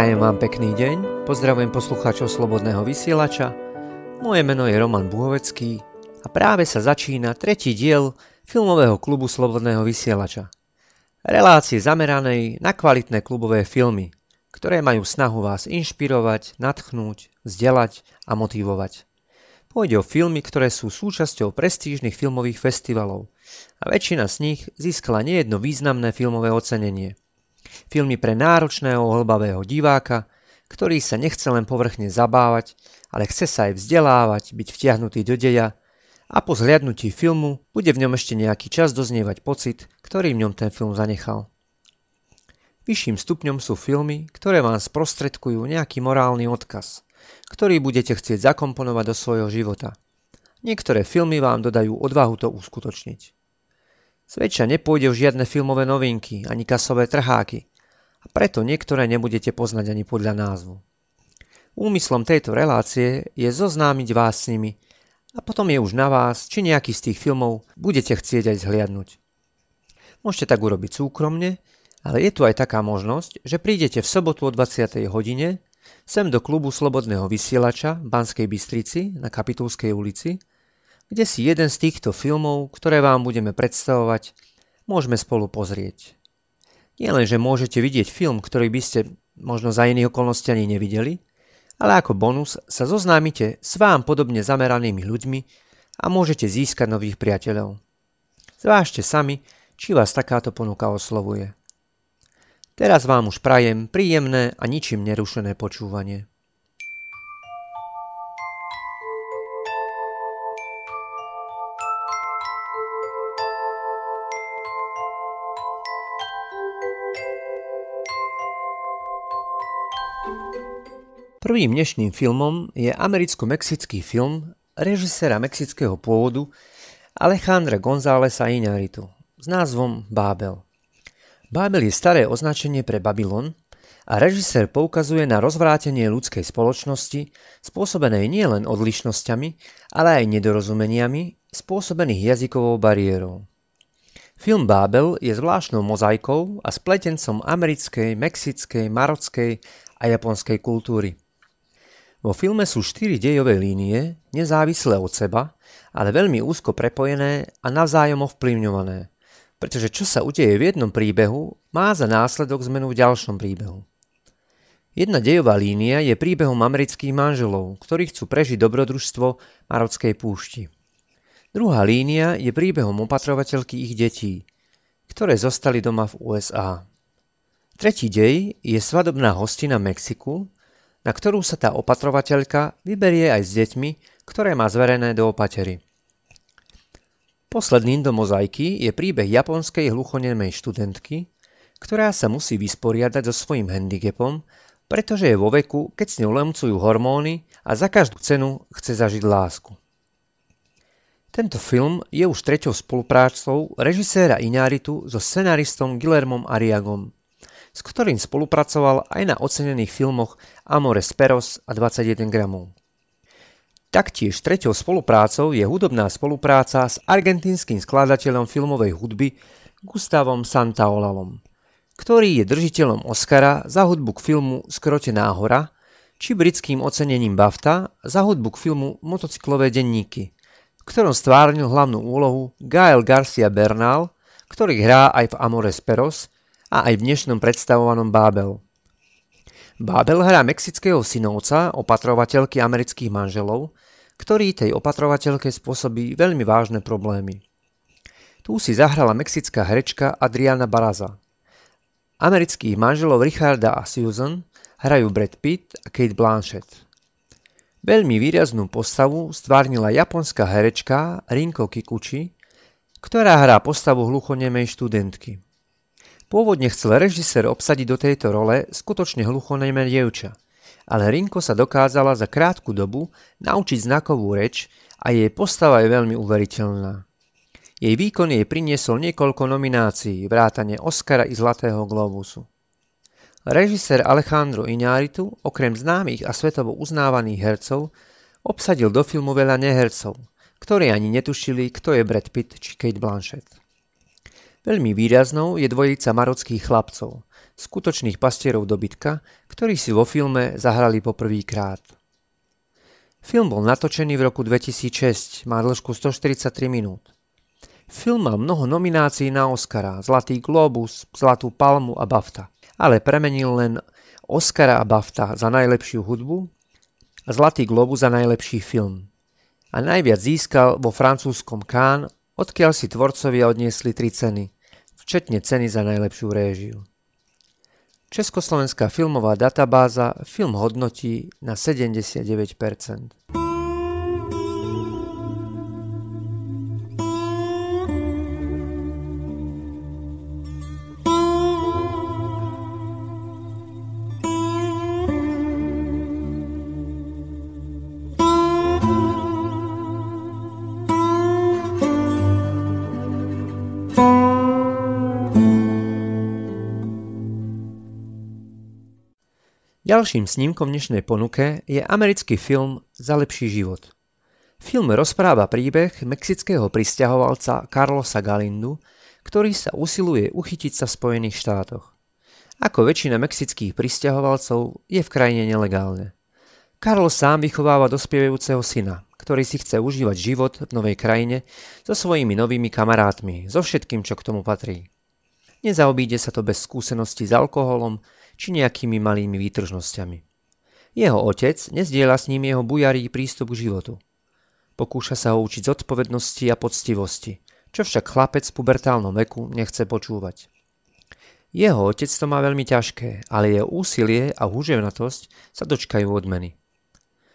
Prajem vám pekný deň, pozdravujem poslucháčov Slobodného vysielača. Moje meno je Roman Buhovecký a práve sa začína tretí diel filmového klubu Slobodného vysielača. Relácie zameranej na kvalitné klubové filmy, ktoré majú snahu vás inšpirovať, natchnúť, vzdelať a motivovať. Pôjde o filmy, ktoré sú súčasťou prestížnych filmových festivalov a väčšina z nich získala nejedno významné filmové ocenenie – Filmy pre náročného hlbavého diváka, ktorý sa nechce len povrchne zabávať, ale chce sa aj vzdelávať, byť vtiahnutý do deja a po zhliadnutí filmu bude v ňom ešte nejaký čas doznievať pocit, ktorý v ňom ten film zanechal. Vyšším stupňom sú filmy, ktoré vám sprostredkujú nejaký morálny odkaz, ktorý budete chcieť zakomponovať do svojho života. Niektoré filmy vám dodajú odvahu to uskutočniť. Zväčša nepôjde o žiadne filmové novinky ani kasové trháky a preto niektoré nebudete poznať ani podľa názvu. Úmyslom tejto relácie je zoznámiť vás s nimi a potom je už na vás, či nejaký z tých filmov budete chcieť aj zhliadnúť. Môžete tak urobiť súkromne, ale je tu aj taká možnosť, že prídete v sobotu o 20. hodine sem do klubu Slobodného vysielača v Banskej Bystrici na Kapitulskej ulici kde si jeden z týchto filmov, ktoré vám budeme predstavovať, môžeme spolu pozrieť. Nie len, že môžete vidieť film, ktorý by ste možno za iných okolností ani nevideli, ale ako bonus sa zoznámite s vám podobne zameranými ľuďmi a môžete získať nových priateľov. Zvážte sami, či vás takáto ponuka oslovuje. Teraz vám už prajem príjemné a ničím nerušené počúvanie. Prvým dnešným filmom je americko-mexický film režisera mexického pôvodu Alejandra Gonzálesa Iñárritu s názvom Bábel. Bábel je staré označenie pre Babylon a režisér poukazuje na rozvrátenie ľudskej spoločnosti spôsobenej nielen odlišnosťami, ale aj nedorozumeniami spôsobených jazykovou bariérou. Film Bábel je zvláštnou mozaikou a spletencom americkej, mexickej, marockej a japonskej kultúry. Vo filme sú štyri dejové línie, nezávislé od seba, ale veľmi úzko prepojené a navzájom ovplyvňované, pretože čo sa udeje v jednom príbehu, má za následok zmenu v ďalšom príbehu. Jedna dejová línia je príbehom amerických manželov, ktorí chcú prežiť dobrodružstvo marockej púšti. Druhá línia je príbehom opatrovateľky ich detí, ktoré zostali doma v USA. Tretí dej je svadobná hostina Mexiku, na ktorú sa tá opatrovateľka vyberie aj s deťmi, ktoré má zverené do opatery. Posledným do mozaiky je príbeh japonskej hluchonemej študentky, ktorá sa musí vysporiadať so svojím handicapom, pretože je vo veku, keď s ňou lemcujú hormóny a za každú cenu chce zažiť lásku. Tento film je už treťou spoluprácou režiséra Iňáritu so scenaristom Guillermom Ariagom s ktorým spolupracoval aj na ocenených filmoch Amores Peros a 21 gramov. Taktiež treťou spoluprácou je hudobná spolupráca s argentínskym skladateľom filmovej hudby Gustavom Santaolalom, ktorý je držiteľom Oscara za hudbu k filmu Skrotená hora či britským ocenením BAFTA za hudbu k filmu Motocyklové denníky, v ktorom stvárnil hlavnú úlohu Gael Garcia Bernal, ktorý hrá aj v Amores Peros a aj v dnešnom predstavovanom Bábel. Bábel hrá mexického synovca, opatrovateľky amerických manželov, ktorý tej opatrovateľke spôsobí veľmi vážne problémy. Tu si zahrala mexická herečka Adriana Baraza. Amerických manželov Richarda a Susan hrajú Brad Pitt a Kate Blanchett. Veľmi výraznú postavu stvárnila japonská herečka Rinko Kikuchi, ktorá hrá postavu hluchonemej študentky. Pôvodne chcel režisér obsadiť do tejto role skutočne hluchonéme dievča, ale Rinko sa dokázala za krátku dobu naučiť znakovú reč a jej postava je veľmi uveriteľná. Jej výkon jej priniesol niekoľko nominácií, vrátane Oscara i Zlatého globusu. Režisér Alejandro Iñárritu, okrem známych a svetovo uznávaných hercov, obsadil do filmu veľa nehercov, ktorí ani netušili, kto je Brad Pitt či Kate Blanchett. Veľmi výraznou je dvojica marockých chlapcov, skutočných pastierov dobytka, ktorí si vo filme zahrali poprvýkrát. Film bol natočený v roku 2006, má dĺžku 143 minút. Film mal mnoho nominácií na Oscara, Zlatý globus, Zlatú palmu a BAFTA, ale premenil len Oscara a BAFTA za najlepšiu hudbu a Zlatý globus za najlepší film. A najviac získal vo francúzskom Cannes odkiaľ si tvorcovia odniesli tri ceny, včetne ceny za najlepšiu réžiu. Československá filmová databáza film hodnotí na 79%. Ďalším snímkom v dnešnej ponuke je americký film Za lepší život. Film rozpráva príbeh mexického pristahovalca Carlosa Galindu, ktorý sa usiluje uchytiť sa v Spojených štátoch. Ako väčšina mexických pristahovalcov je v krajine nelegálne. Carlos sám vychováva dospievajúceho syna, ktorý si chce užívať život v novej krajine so svojimi novými kamarátmi, so všetkým, čo k tomu patrí. Nezaobíde sa to bez skúseností s alkoholom, či nejakými malými výtržnosťami. Jeho otec nezdieľa s ním jeho bujarý prístup k životu. Pokúša sa ho učiť zodpovednosti a poctivosti, čo však chlapec v pubertálnom veku nechce počúvať. Jeho otec to má veľmi ťažké, ale jeho úsilie a húževnatosť sa dočkajú odmeny.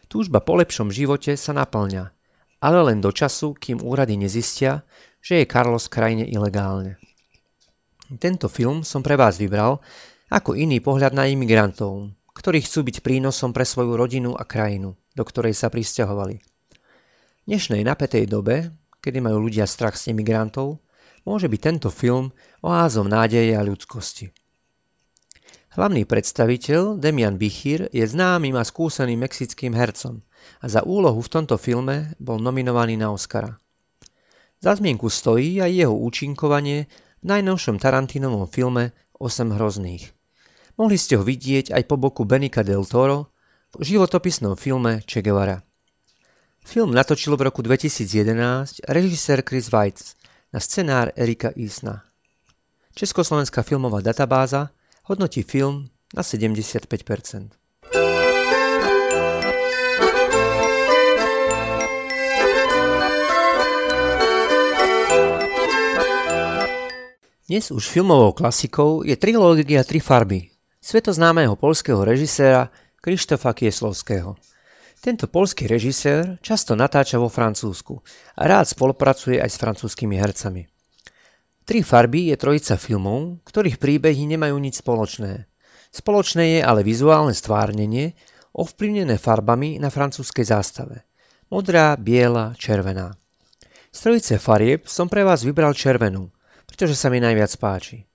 Túžba po lepšom živote sa naplňa, ale len do času, kým úrady nezistia, že je Carlos krajine ilegálne. Tento film som pre vás vybral, ako iný pohľad na imigrantov, ktorí chcú byť prínosom pre svoju rodinu a krajinu, do ktorej sa pristahovali. V dnešnej napätej dobe, kedy majú ľudia strach z imigrantov, môže byť tento film oázom nádeje a ľudskosti. Hlavný predstaviteľ Demian Bichir je známym a skúseným mexickým hercom a za úlohu v tomto filme bol nominovaný na Oscara. Za zmienku stojí aj jeho účinkovanie v najnovšom Tarantinovom filme 8 hrozných. Mohli ste ho vidieť aj po boku Benika del Toro v životopisnom filme Che Guevara. Film natočil v roku 2011 režisér Chris Weitz na scenár Erika Isna. Československá filmová databáza hodnotí film na 75%. Dnes už filmovou klasikou je trilógia Tri farby svetoznámeho polského režiséra Krištofa Kieslovského. Tento polský režisér často natáča vo Francúzsku a rád spolupracuje aj s francúzskými hercami. Tri farby je trojica filmov, ktorých príbehy nemajú nič spoločné. Spoločné je ale vizuálne stvárnenie, ovplyvnené farbami na francúzskej zástave. Modrá, biela, červená. Z trojice farieb som pre vás vybral červenú, pretože sa mi najviac páči.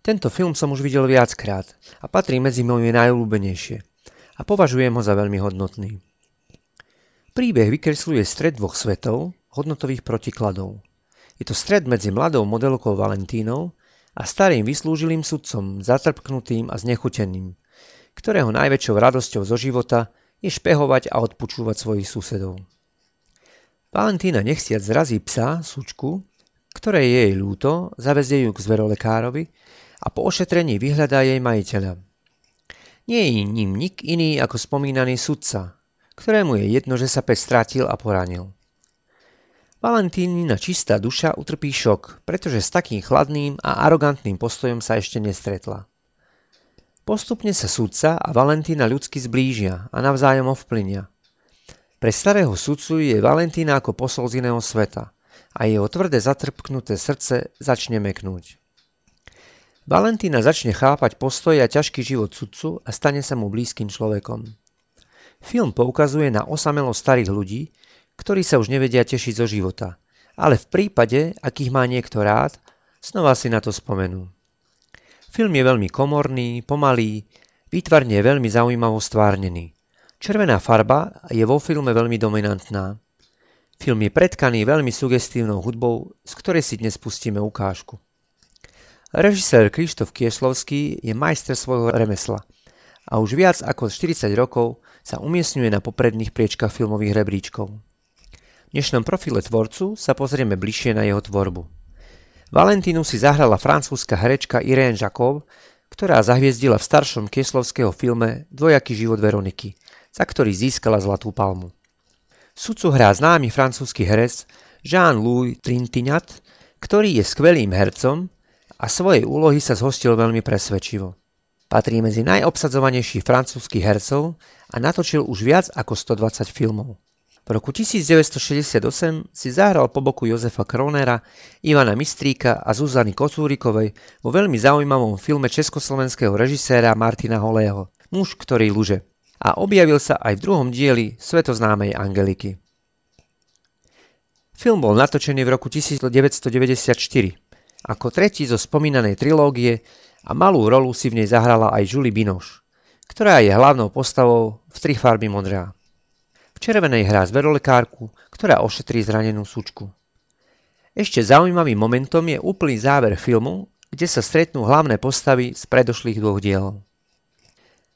Tento film som už videl viackrát a patrí medzi moje najobľúbenejšie a považujem ho za veľmi hodnotný. Príbeh vykresluje stred dvoch svetov, hodnotových protikladov. Je to stred medzi mladou modelkou Valentínou a starým vyslúžilým sudcom, zatrpknutým a znechuteným, ktorého najväčšou radosťou zo života je špehovať a odpučúvať svojich susedov. Valentína nechciac zrazí psa, sučku, ktoré je jej ľúto, zavezie ju k zverolekárovi a po ošetrení vyhľadá jej majiteľa. Nie je ním nik iný ako spomínaný sudca, ktorému je jedno, že sa pes stratil a poranil. Valentínina čistá duša utrpí šok, pretože s takým chladným a arogantným postojom sa ešte nestretla. Postupne sa sudca a Valentína ľudsky zblížia a navzájom ovplynia. Pre starého sudcu je Valentína ako posol z iného sveta a jeho tvrdé zatrpknuté srdce začne meknúť. Valentína začne chápať postoj a ťažký život sudcu a stane sa mu blízkym človekom. Film poukazuje na osamelo starých ľudí, ktorí sa už nevedia tešiť zo života, ale v prípade, akých má niekto rád, znova si na to spomenú. Film je veľmi komorný, pomalý, výtvarne je veľmi zaujímavo stvárnený. Červená farba je vo filme veľmi dominantná. Film je predkaný veľmi sugestívnou hudbou, z ktorej si dnes pustíme ukážku. Režisér Krištof Kieslovský je majster svojho remesla a už viac ako 40 rokov sa umiestňuje na popredných priečkach filmových rebríčkov. V dnešnom profile tvorcu sa pozrieme bližšie na jeho tvorbu. Valentínu si zahrala francúzska herečka Irene Jacov, ktorá zahviezdila v staršom Kieslovského filme Dvojaký život Veroniky, za ktorý získala Zlatú palmu. Sudcu hrá známy francúzsky herec Jean-Louis Trintignant, ktorý je skvelým hercom a svojej úlohy sa zhostil veľmi presvedčivo. Patrí medzi najobsadzovanejších francúzskych hercov a natočil už viac ako 120 filmov. V roku 1968 si zahral po boku Jozefa Kronera, Ivana Mistríka a Zuzany Kocúrikovej vo veľmi zaujímavom filme československého režiséra Martina Holého Muž, ktorý luže a objavil sa aj v druhom dieli svetoznámej Angeliky. Film bol natočený v roku 1994 ako tretí zo spomínanej trilógie a malú rolu si v nej zahrala aj Julie Binoche, ktorá je hlavnou postavou v Tri farby modrá. V červenej hrá zverolekárku, ktorá ošetrí zranenú sučku. Ešte zaujímavým momentom je úplný záver filmu, kde sa stretnú hlavné postavy z predošlých dvoch dielov.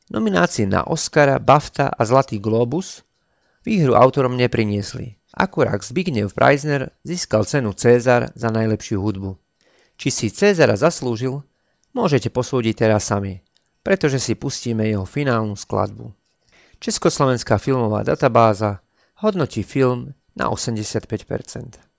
Nominácie na Oscara, BAFTA a Zlatý globus výhru autorom nepriniesli. Akurát Zbigniew Preisner získal cenu César za najlepšiu hudbu. Či si Cezara zaslúžil, môžete posúdiť teraz sami, pretože si pustíme jeho finálnu skladbu. Československá filmová databáza hodnotí film na 85%.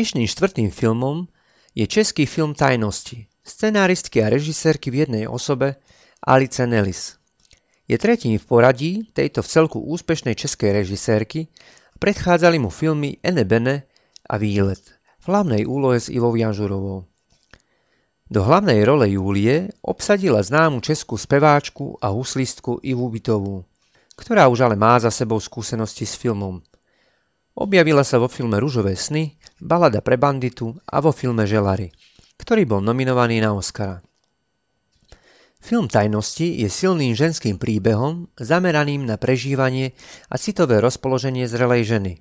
Dnešným štvrtým filmom je český film Tajnosti, scenáristky a režisérky v jednej osobe Alice Nellis. Je tretím v poradí tejto v celku úspešnej českej režisérky a predchádzali mu filmy Ene Bene a Výlet v hlavnej úlohe s Ivou Janžurovou. Do hlavnej role Júlie obsadila známu českú speváčku a huslistku Ivu Bytovú, ktorá už ale má za sebou skúsenosti s filmom. Objavila sa vo filme Rúžové sny, Balada pre banditu a vo filme Želary, ktorý bol nominovaný na Oscara. Film Tajnosti je silným ženským príbehom zameraným na prežívanie a citové rozpoloženie zrelej ženy.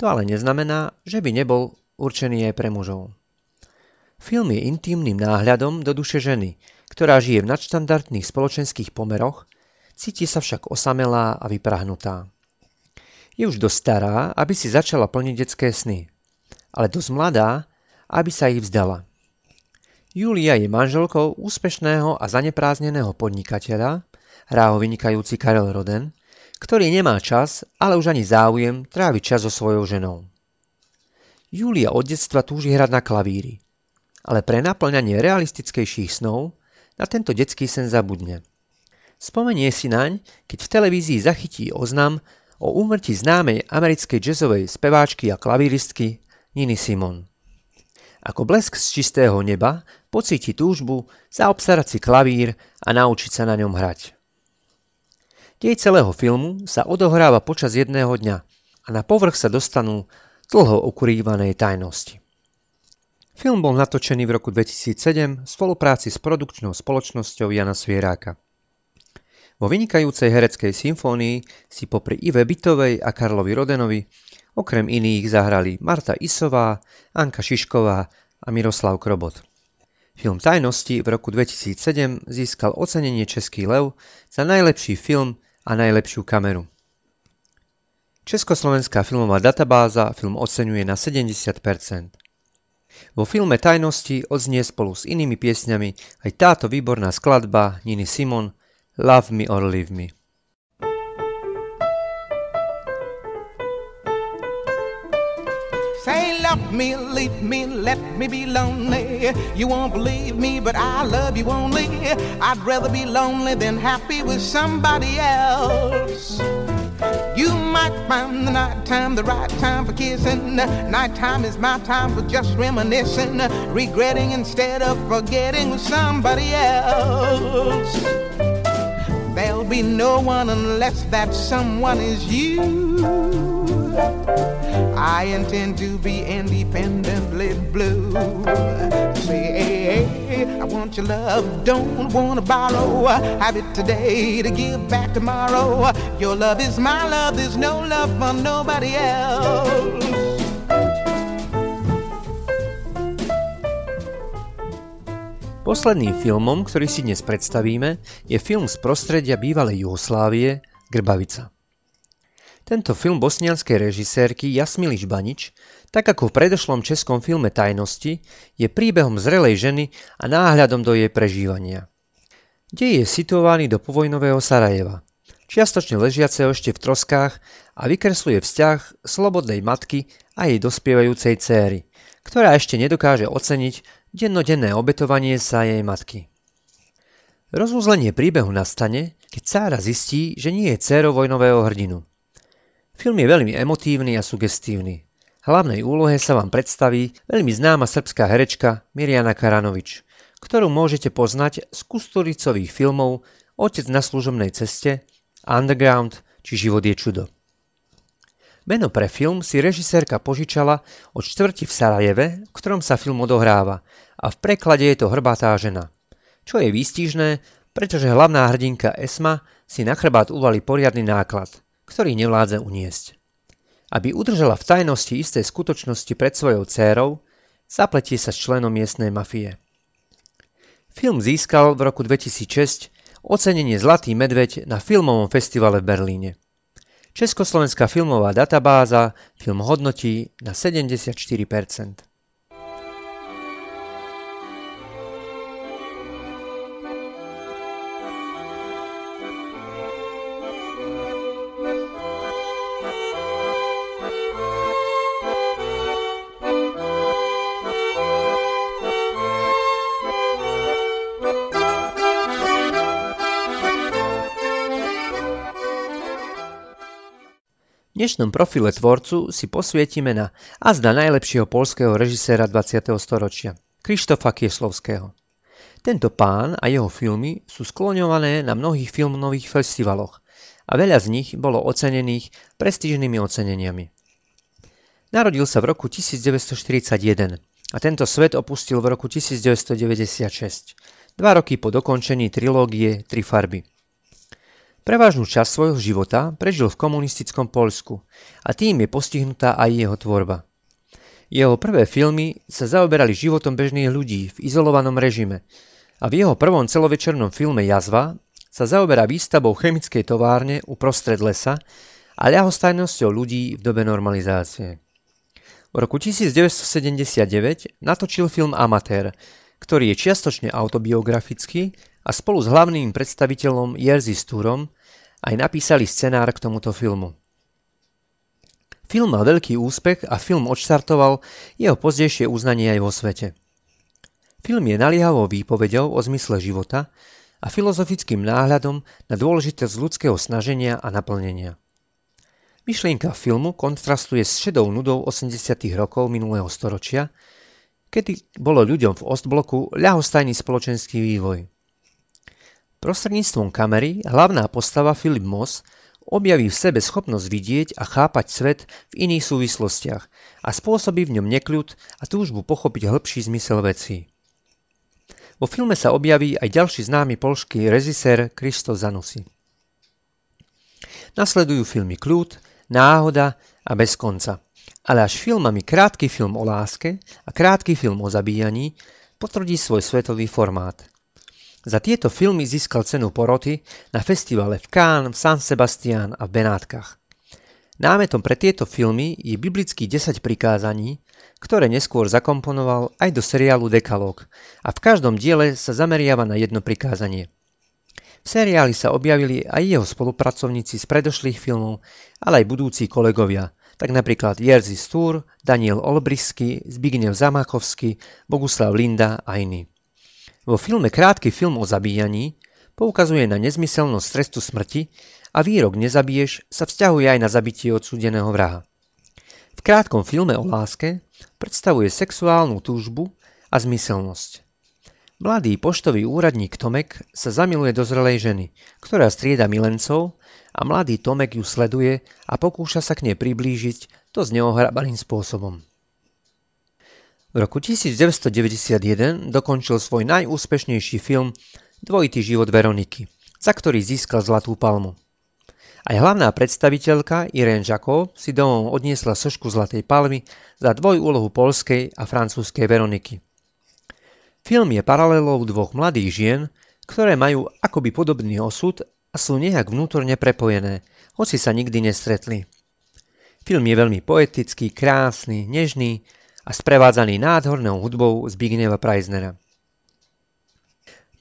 To ale neznamená, že by nebol určený aj pre mužov. Film je intímnym náhľadom do duše ženy, ktorá žije v nadštandardných spoločenských pomeroch, cíti sa však osamelá a vyprahnutá. Je už dosť stará, aby si začala plniť detské sny, ale dosť mladá, aby sa ich vzdala. Julia je manželkou úspešného a zaneprázneného podnikateľa, hrá vynikajúci Karel Roden, ktorý nemá čas, ale už ani záujem tráviť čas so svojou ženou. Julia od detstva túži hrať na klavíri, ale pre naplňanie realistickejších snov na tento detský sen zabudne. Spomenie si naň, keď v televízii zachytí oznam o úmrtí známej americkej jazzovej speváčky a klavíristky Niny Simon. Ako blesk z čistého neba pocíti túžbu zaobstarať si klavír a naučiť sa na ňom hrať. Dej celého filmu sa odohráva počas jedného dňa a na povrch sa dostanú dlho ukrývanej tajnosti. Film bol natočený v roku 2007 v spolupráci s produkčnou spoločnosťou Jana Svieráka. Vo vynikajúcej hereckej symfónii si popri Ive Bytovej a Karlovi Rodenovi Okrem iných zahrali Marta Isová, Anka Šišková a Miroslav Krobot. Film Tajnosti v roku 2007 získal ocenenie Český lev za najlepší film a najlepšiu kameru. Československá filmová databáza film oceňuje na 70%. Vo filme Tajnosti odznie spolu s inými piesňami aj táto výborná skladba Niny Simon Love Me or Leave Me. Say, love me, leave me, let me be lonely. You won't believe me, but I love you only. I'd rather be lonely than happy with somebody else. You might find the night time the right time for kissing. Nighttime is my time for just reminiscing, regretting instead of forgetting with somebody else. There'll be no one unless that someone is you. I intend to be independently blue. Say, hey, I want your love, don't wanna borrow. Have it today to give back tomorrow. Your love is my love, there's no love for nobody else. Posledným filmom, ktorý si dnes predstavíme, je film z prostredia bývalej Jugoslávie Grbavica. Tento film bosnianskej režisérky Jasmily Žbanič, tak ako v predošlom českom filme Tajnosti, je príbehom zrelej ženy a náhľadom do jej prežívania. Dej je situovaný do povojnového Sarajeva, čiastočne ležiaceho ešte v troskách a vykresluje vzťah slobodnej matky a jej dospievajúcej céry, ktorá ešte nedokáže oceniť dennodenné obetovanie sa jej matky. Rozuzlenie príbehu nastane, keď Sára zistí, že nie je dcérou vojnového hrdinu – Film je veľmi emotívny a sugestívny. Hlavnej úlohe sa vám predstaví veľmi známa srbská herečka Mirjana Karanovič, ktorú môžete poznať z Kusturicových filmov Otec na služobnej ceste, Underground či Život je čudo. Meno pre film si režisérka požičala od štvrti v Sarajeve, v ktorom sa film odohráva a v preklade je to Hrbatá žena. Čo je výstižné, pretože hlavná hrdinka Esma si na chrbát uvali poriadny náklad – ktorý nevládze uniesť. Aby udržala v tajnosti isté skutočnosti pred svojou dcérou, zapletie sa s členom miestnej mafie. Film získal v roku 2006 ocenenie Zlatý medveď na filmovom festivale v Berlíne. Československá filmová databáza film hodnotí na 74%. Dnešnom profile tvorcu si posvietime na azda najlepšieho polského režiséra 20. storočia, Krištofa Kieslovského. Tento pán a jeho filmy sú skloňované na mnohých filmových festivaloch a veľa z nich bolo ocenených prestížnymi oceneniami. Narodil sa v roku 1941 a tento svet opustil v roku 1996, dva roky po dokončení trilógie Tri farby. Prevažnú časť svojho života prežil v komunistickom Poľsku a tým je postihnutá aj jeho tvorba. Jeho prvé filmy sa zaoberali životom bežných ľudí v izolovanom režime a v jeho prvom celovečernom filme Jazva sa zaoberá výstavou chemickej továrne uprostred lesa a ľahostajnosťou ľudí v dobe normalizácie. V roku 1979 natočil film Amatér, ktorý je čiastočne autobiografický a spolu s hlavným predstaviteľom Jerzy Stúrom aj napísali scenár k tomuto filmu. Film mal veľký úspech a film odštartoval jeho pozdejšie uznanie aj vo svete. Film je naliehavou výpovedou o zmysle života a filozofickým náhľadom na dôležitosť ľudského snaženia a naplnenia. Myšlienka filmu kontrastuje s šedou nudou 80. rokov minulého storočia, kedy bolo ľuďom v Ostbloku ľahostajný spoločenský vývoj. Prostredníctvom kamery hlavná postava Philip Moss objaví v sebe schopnosť vidieť a chápať svet v iných súvislostiach a spôsobí v ňom nekľud a túžbu pochopiť hĺbší zmysel vecí. Vo filme sa objaví aj ďalší známy polský režisér Kristo Zanussi. Nasledujú filmy Kľúd, Náhoda a Bez konca. Ale až filmami krátky film o láske a krátky film o zabíjaní potvrdí svoj svetový formát. Za tieto filmy získal cenu poroty na festivale v Cannes, v San Sebastian a v Benátkach. Námetom pre tieto filmy je biblický 10 prikázaní, ktoré neskôr zakomponoval aj do seriálu Dekalog a v každom diele sa zameriava na jedno prikázanie. V seriáli sa objavili aj jeho spolupracovníci z predošlých filmov, ale aj budúci kolegovia, tak napríklad Jerzy Stúr, Daniel Olbrisky, Zbigniew Zamachovský, Boguslav Linda a iní. Vo filme Krátky film o zabíjaní poukazuje na nezmyselnosť trestu smrti a výrok nezabiješ sa vzťahuje aj na zabitie odsúdeného vraha. V krátkom filme o láske predstavuje sexuálnu túžbu a zmyselnosť. Mladý poštový úradník Tomek sa zamiluje do zrelej ženy, ktorá strieda milencov a mladý Tomek ju sleduje a pokúša sa k nej priblížiť to s neohrabaným spôsobom. V roku 1991 dokončil svoj najúspešnejší film Dvojitý život Veroniky, za ktorý získal Zlatú palmu. Aj hlavná predstaviteľka Irene Žakov si domov odniesla sošku Zlatej palmy za dvojúlohu polskej a francúzskej Veroniky. Film je paralelou dvoch mladých žien, ktoré majú akoby podobný osud a sú nejak vnútorne prepojené, hoci sa nikdy nestretli. Film je veľmi poetický, krásny, nežný a sprevádzaný nádhernou hudbou Zbigniewa Preisnera.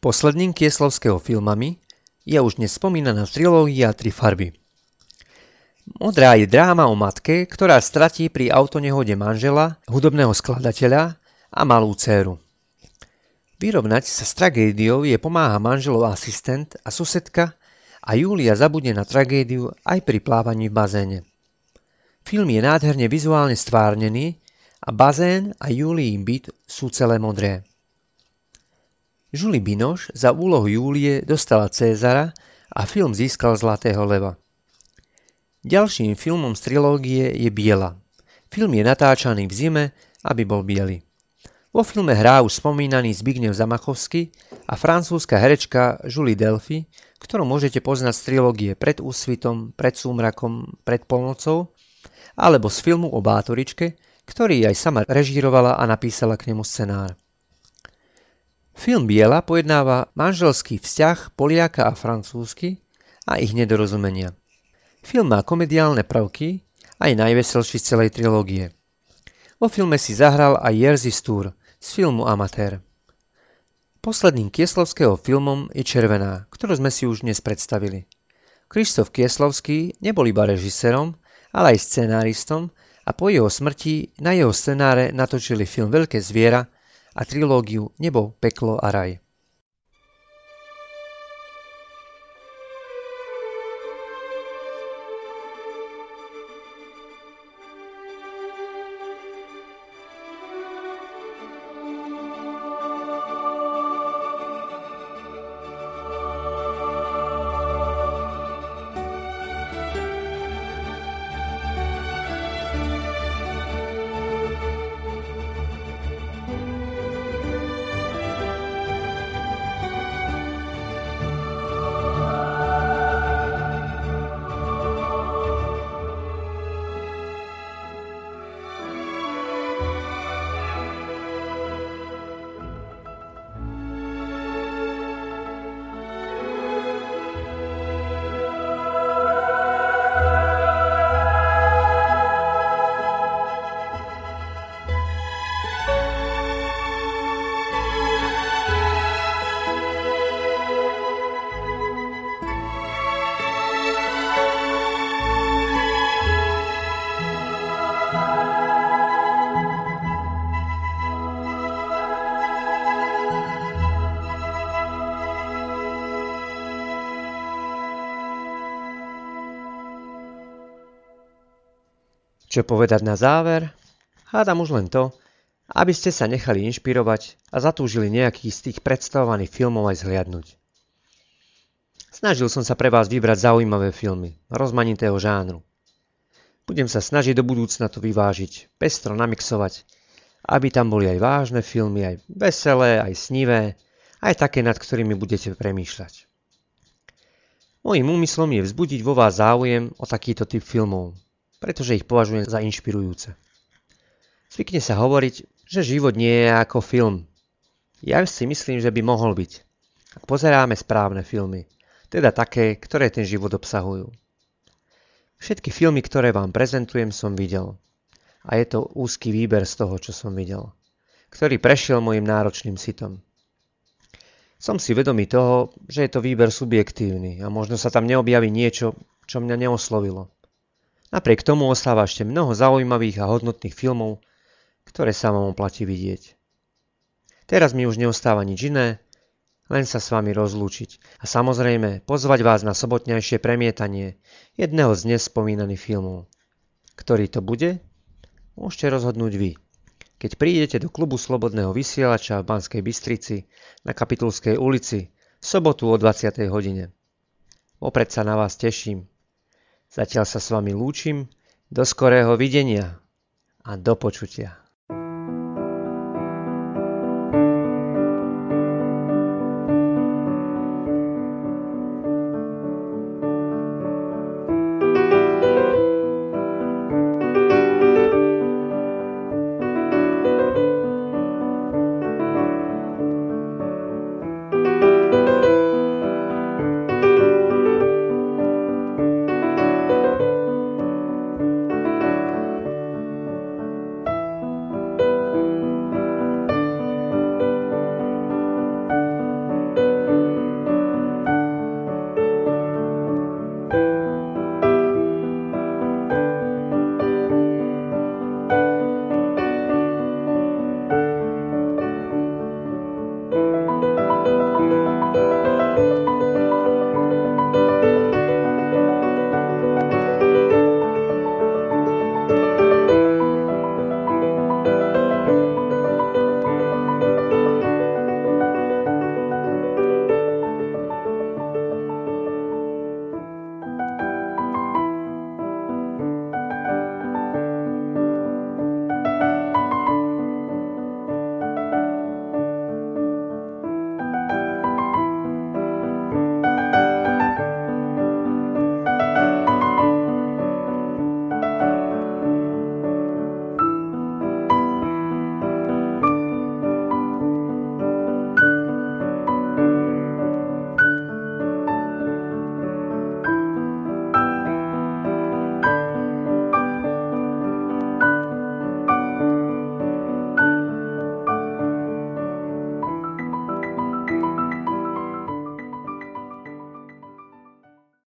Posledným Kieslovského filmami je už spomínaná trilógia Tri farby. Modrá je dráma o matke, ktorá stratí pri autonehode manžela, hudobného skladateľa a malú dceru. Vyrovnať sa s tragédiou je pomáha manželov asistent a susedka a Júlia zabudne na tragédiu aj pri plávaní v bazéne. Film je nádherne vizuálne stvárnený a bazén a Júliin byt sú celé modré. Julie Binoš za úlohu Júlie dostala Cézara a film získal Zlatého leva. Ďalším filmom z trilógie je Biela. Film je natáčaný v zime, aby bol biely. Vo filme hrá už spomínaný Zbigniew Zamachovský a francúzska herečka Julie Delphi, ktorú môžete poznať z trilógie Pred úsvitom, Pred súmrakom, Pred polnocou, alebo z filmu o Bátoričke, ktorý aj sama režírovala a napísala k nemu scenár. Film Biela pojednáva manželský vzťah Poliaka a Francúzsky a ich nedorozumenia. Film má komediálne prvky, aj najveselší z celej trilógie. Vo filme si zahral aj Jerzy Stúr z filmu Amatér. Posledným Kieslovského filmom je Červená, ktorú sme si už dnes predstavili. Krištof Kieslovský nebol iba režisérom, ale aj scenáristom a po jeho smrti na jeho scenáre natočili film Veľké zviera a trilógiu Nebo, peklo a raj. Čo povedať na záver? Hádam už len to, aby ste sa nechali inšpirovať a zatúžili nejaký z tých predstavovaných filmov aj zhliadnúť. Snažil som sa pre vás vybrať zaujímavé filmy, rozmanitého žánru. Budem sa snažiť do budúcna to vyvážiť, pestro namixovať, aby tam boli aj vážne filmy, aj veselé, aj snivé, aj také, nad ktorými budete premýšľať. Mojím úmyslom je vzbudiť vo vás záujem o takýto typ filmov, pretože ich považujem za inšpirujúce. Zvykne sa hovoriť, že život nie je ako film. Ja si myslím, že by mohol byť. Ak pozeráme správne filmy, teda také, ktoré ten život obsahujú. Všetky filmy, ktoré vám prezentujem, som videl. A je to úzky výber z toho, čo som videl, ktorý prešiel môjim náročným sitom. Som si vedomý toho, že je to výber subjektívny a možno sa tam neobjaví niečo, čo mňa neoslovilo. Napriek tomu ostáva ešte mnoho zaujímavých a hodnotných filmov, ktoré sa vám oplatí vidieť. Teraz mi už neostáva nič iné, len sa s vami rozlúčiť a samozrejme pozvať vás na sobotnejšie premietanie jedného z dnes spomínaných filmov. Ktorý to bude? Môžete rozhodnúť vy keď prídete do klubu Slobodného vysielača v Banskej Bystrici na Kapitulskej ulici v sobotu o 20. hodine. Opred sa na vás teším. Zatiaľ sa s vami lúčim. Do skorého videnia a do počutia.